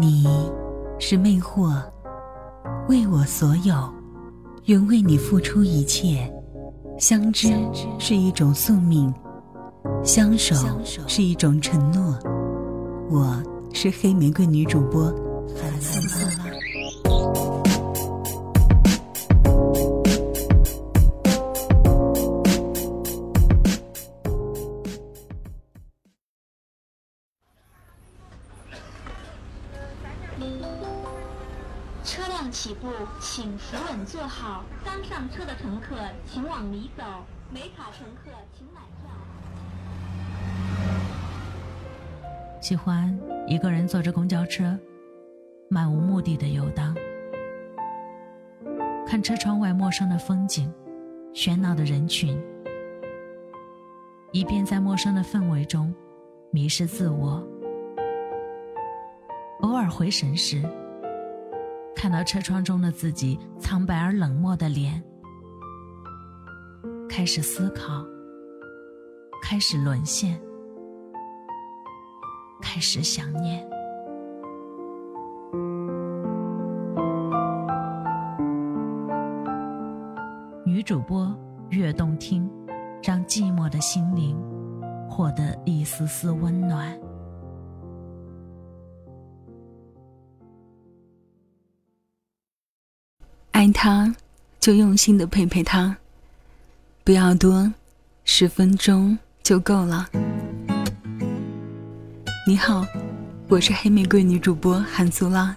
你是魅惑，为我所有，愿为你付出一切。相知是一种宿命，相守是一种承诺。我是黑玫瑰女主播，韩森拉。请扶稳坐好。刚上车的乘客请往里走，没卡乘客请买票。喜欢一个人坐着公交车，漫无目的的游荡，看车窗外陌生的风景，喧闹的人群，一边在陌生的氛围中迷失自我。偶尔回神时，看到车窗中的自己苍白而冷漠的脸，开始思考，开始沦陷。开始想念。女主播越动听，让寂寞的心灵获得一丝丝温暖。爱他，就用心的陪陪他，不要多，十分钟就够了。你好，我是黑玫瑰女主播韩苏拉，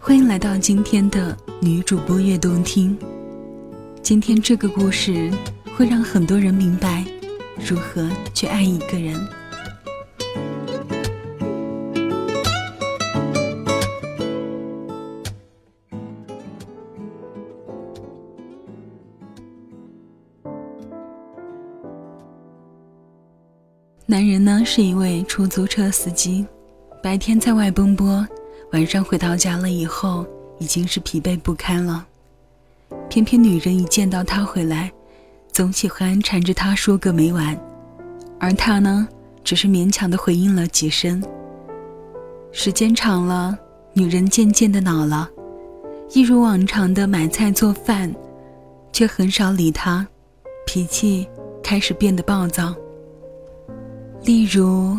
欢迎来到今天的女主播悦动听。今天这个故事会让很多人明白如何去爱一个人。男人呢是一位出租车司机，白天在外奔波，晚上回到家了以后已经是疲惫不堪了。偏偏女人一见到他回来，总喜欢缠着他说个没完，而他呢，只是勉强的回应了几声。时间长了，女人渐渐的恼了，一如往常的买菜做饭，却很少理他，脾气开始变得暴躁。例如，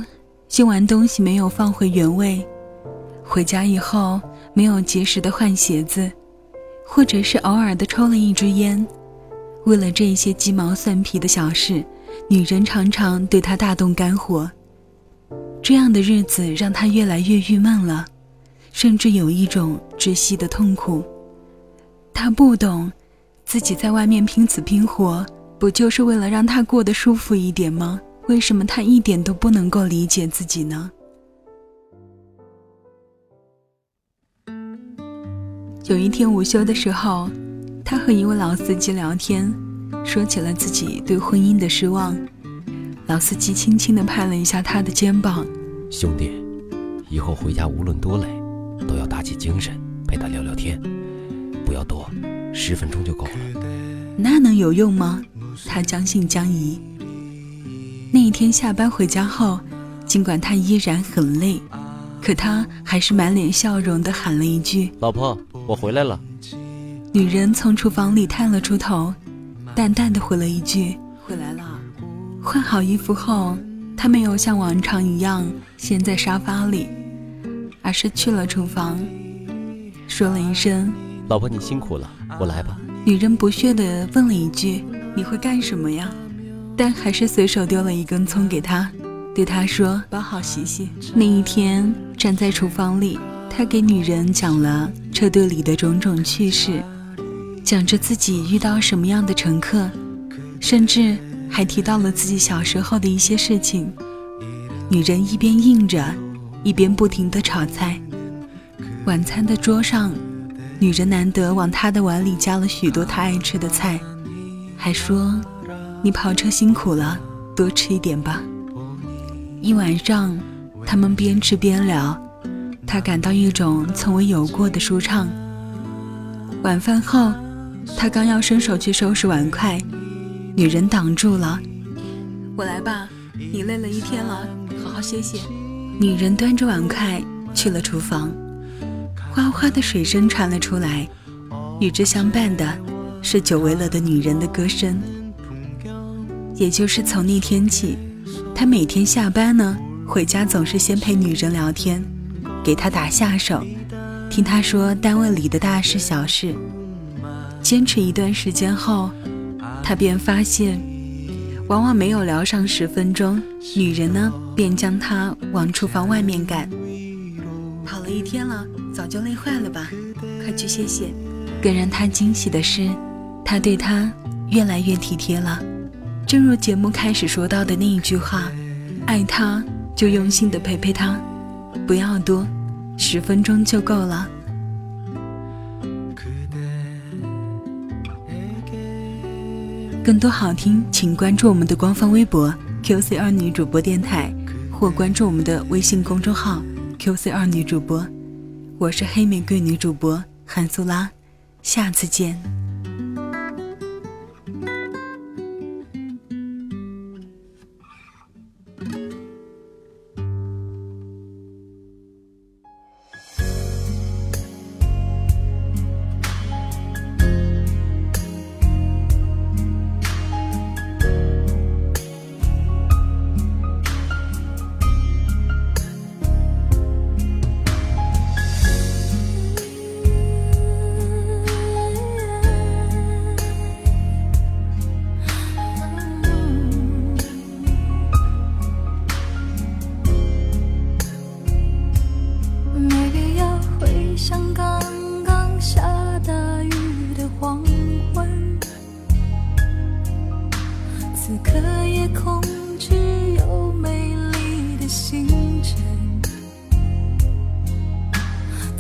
用完东西没有放回原位，回家以后没有及时的换鞋子，或者是偶尔的抽了一支烟。为了这些鸡毛蒜皮的小事，女人常常对他大动肝火。这样的日子让他越来越郁闷了，甚至有一种窒息的痛苦。他不懂，自己在外面拼死拼活，不就是为了让他过得舒服一点吗？为什么他一点都不能够理解自己呢？有一天午休的时候，他和一位老司机聊天，说起了自己对婚姻的失望。老司机轻轻地拍了一下他的肩膀：“兄弟，以后回家无论多累，都要打起精神陪他聊聊天，不要多，十分钟就够了。”那能有用吗？他将信将疑。那一天下班回家后，尽管他依然很累，可他还是满脸笑容地喊了一句：“老婆，我回来了。”女人从厨房里探了出头，淡淡的回了一句：“回来了。”换好衣服后，他没有像往常一样陷在沙发里，而是去了厨房，说了一声：“老婆，你辛苦了，我来吧。”女人不屑地问了一句：“你会干什么呀？”但还是随手丢了一根葱给他，对他说：“包好洗洗。”那一天，站在厨房里，他给女人讲了车队里的种种趣事，讲着自己遇到什么样的乘客，甚至还提到了自己小时候的一些事情。女人一边应着，一边不停地炒菜。晚餐的桌上，女人难得往他的碗里加了许多他爱吃的菜，还说。你跑车辛苦了，多吃一点吧。一晚上，他们边吃边聊，他感到一种从未有过的舒畅。晚饭后，他刚要伸手去收拾碗筷，女人挡住了：“我来吧，你累了一天了，好好歇歇。”女人端着碗筷去了厨房，哗哗的水声传了出来，与之相伴的是久违了的女人的歌声。也就是从那天起，他每天下班呢，回家总是先陪女人聊天，给她打下手，听她说单位里的大事小事。坚持一段时间后，他便发现，往往没有聊上十分钟，女人呢便将他往厨房外面赶。跑了一天了，早就累坏了吧？快去歇歇。更让他惊喜的是，他对她越来越体贴了。正如节目开始说到的那一句话，爱他就用心的陪陪他，不要多，十分钟就够了。更多好听，请关注我们的官方微博 QC 二女主播电台，或关注我们的微信公众号 QC 二女主播。我是黑玫瑰女主播韩素拉，下次见。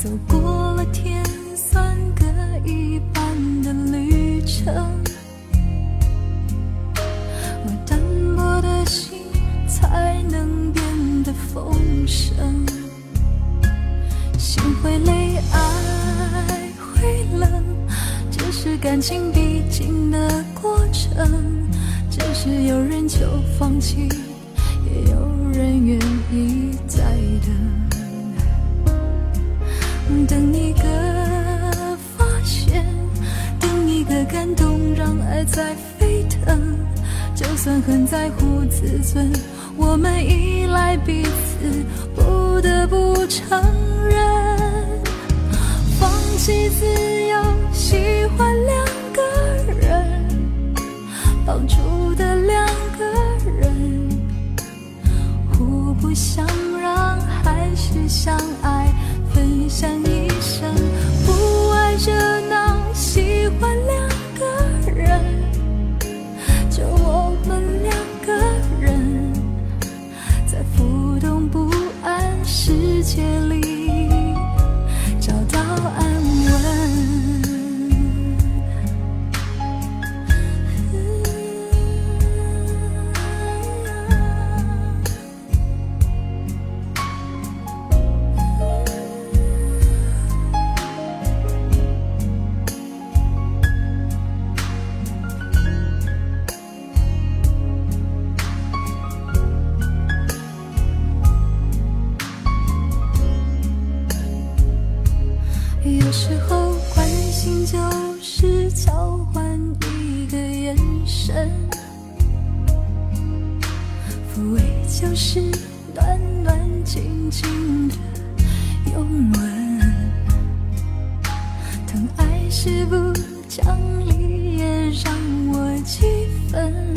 走过了天算各一半的旅程，我淡薄的心才能变得丰盛。心会累，爱会冷，这是感情必经的过程。只是有人就放弃，也有人愿意再等。让爱在沸腾。就算很在乎自尊，我们依赖彼此，不得不承认，放弃自由。喜欢两个人抱住的两个人，互不相让还是相爱，分享一深，抚慰就是暖暖静静的拥吻，疼爱是不讲理也让我几分，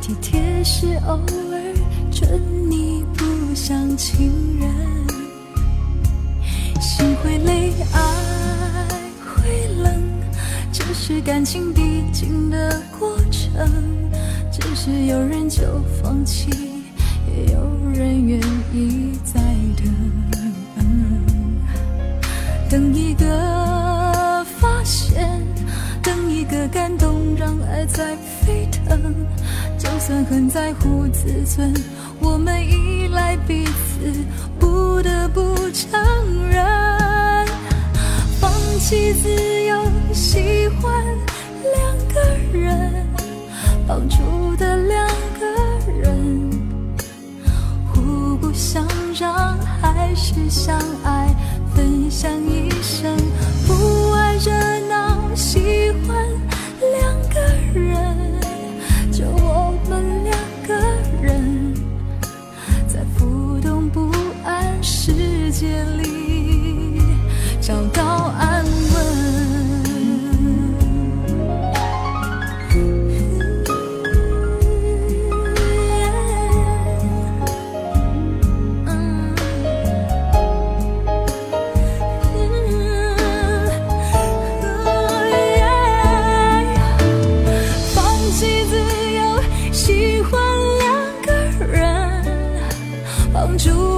体贴是偶尔准你不像情人，心会累，爱，是感情必经的过程。只是有人就放弃，也有人愿意再等。等一个发现，等一个感动，让爱在沸腾。就算很在乎自尊，我们依赖彼此，不得不承认，放弃自由，喜欢两个人。绑住的两个人，互不相让。还是相爱，绑